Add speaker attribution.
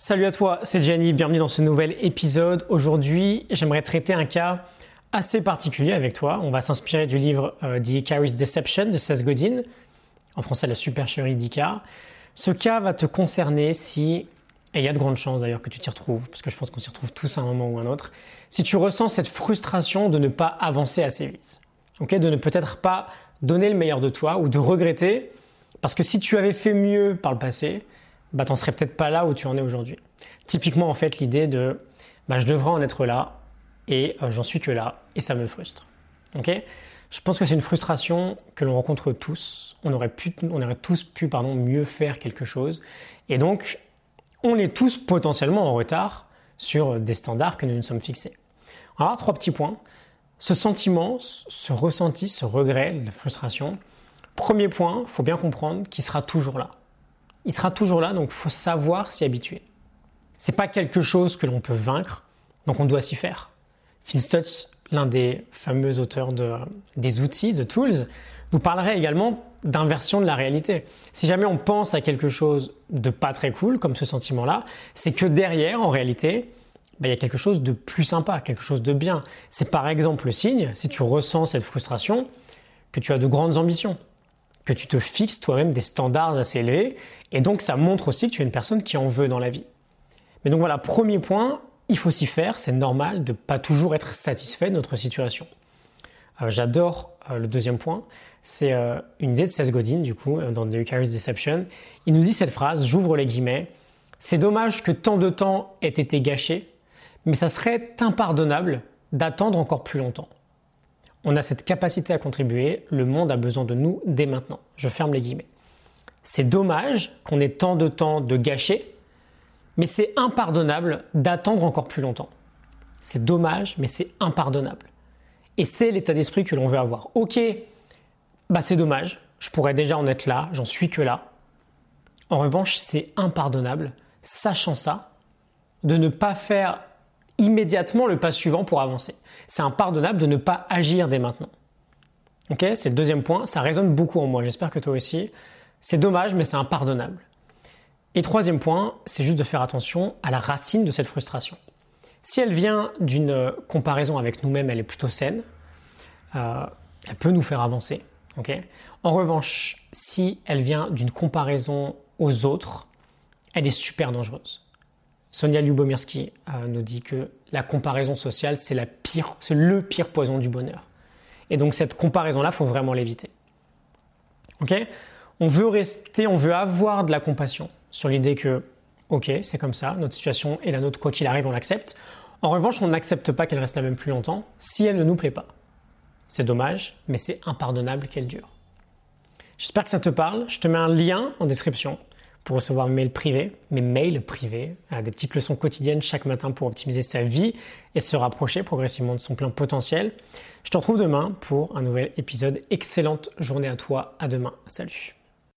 Speaker 1: Salut à toi, c'est Gianni, bienvenue dans ce nouvel épisode. Aujourd'hui, j'aimerais traiter un cas assez particulier avec toi. On va s'inspirer du livre euh, The Icarus Deception de Seth Godin, en français la supercherie d'Icar. Ce cas va te concerner si, et il y a de grandes chances d'ailleurs que tu t'y retrouves, parce que je pense qu'on s'y retrouve tous à un moment ou un autre, si tu ressens cette frustration de ne pas avancer assez vite, de ne peut-être pas donner le meilleur de toi ou de regretter, parce que si tu avais fait mieux par le passé, bah, t'en serais peut-être pas là où tu en es aujourd'hui. Typiquement, en fait, l'idée de bah, je devrais en être là et euh, j'en suis que là et ça me frustre. Ok? Je pense que c'est une frustration que l'on rencontre tous. On aurait, pu, on aurait tous pu pardon, mieux faire quelque chose. Et donc, on est tous potentiellement en retard sur des standards que nous nous sommes fixés. Alors, trois petits points. Ce sentiment, ce ressenti, ce regret, la frustration, premier point, faut bien comprendre qu'il sera toujours là il sera toujours là, donc faut savoir s'y habituer. C'est pas quelque chose que l'on peut vaincre, donc on doit s'y faire. Phil Stutz, l'un des fameux auteurs de, des outils, de tools, vous parlerait également d'inversion de la réalité. Si jamais on pense à quelque chose de pas très cool, comme ce sentiment-là, c'est que derrière, en réalité, bah, il y a quelque chose de plus sympa, quelque chose de bien. C'est par exemple le signe, si tu ressens cette frustration, que tu as de grandes ambitions que tu te fixes toi-même des standards assez élevés. Et donc, ça montre aussi que tu es une personne qui en veut dans la vie. Mais donc voilà, premier point, il faut s'y faire. C'est normal de pas toujours être satisfait de notre situation. Euh, j'adore euh, le deuxième point. C'est euh, une idée de Seth Godin, du coup, dans The Eucharist Deception. Il nous dit cette phrase, j'ouvre les guillemets. C'est dommage que tant de temps ait été gâché, mais ça serait impardonnable d'attendre encore plus longtemps. On a cette capacité à contribuer, le monde a besoin de nous dès maintenant. Je ferme les guillemets. C'est dommage qu'on ait tant de temps de gâcher, mais c'est impardonnable d'attendre encore plus longtemps. C'est dommage, mais c'est impardonnable. Et c'est l'état d'esprit que l'on veut avoir. Ok, bah c'est dommage, je pourrais déjà en être là, j'en suis que là. En revanche, c'est impardonnable, sachant ça, de ne pas faire immédiatement le pas suivant pour avancer. C'est impardonnable de ne pas agir dès maintenant. Ok, c'est le deuxième point. Ça résonne beaucoup en moi. J'espère que toi aussi. C'est dommage, mais c'est impardonnable. Et troisième point, c'est juste de faire attention à la racine de cette frustration. Si elle vient d'une comparaison avec nous-mêmes, elle est plutôt saine. Euh, elle peut nous faire avancer. en revanche, si elle vient d'une comparaison aux autres, elle est super dangereuse. Sonia Lubomirski euh, nous dit que la comparaison sociale, c'est la pire, c'est le pire poison du bonheur. Et donc cette comparaison-là, faut vraiment l'éviter. On veut rester, on veut avoir de la compassion sur l'idée que, ok, c'est comme ça, notre situation est la nôtre, quoi qu'il arrive, on l'accepte. En revanche, on n'accepte pas qu'elle reste la même plus longtemps si elle ne nous plaît pas. C'est dommage, mais c'est impardonnable qu'elle dure. J'espère que ça te parle. Je te mets un lien en description pour recevoir mes mails privés, mes mails privés, des petites leçons quotidiennes chaque matin pour optimiser sa vie et se rapprocher progressivement de son plein potentiel. Je te retrouve demain pour un nouvel épisode. Excellente journée à toi. À demain. Salut.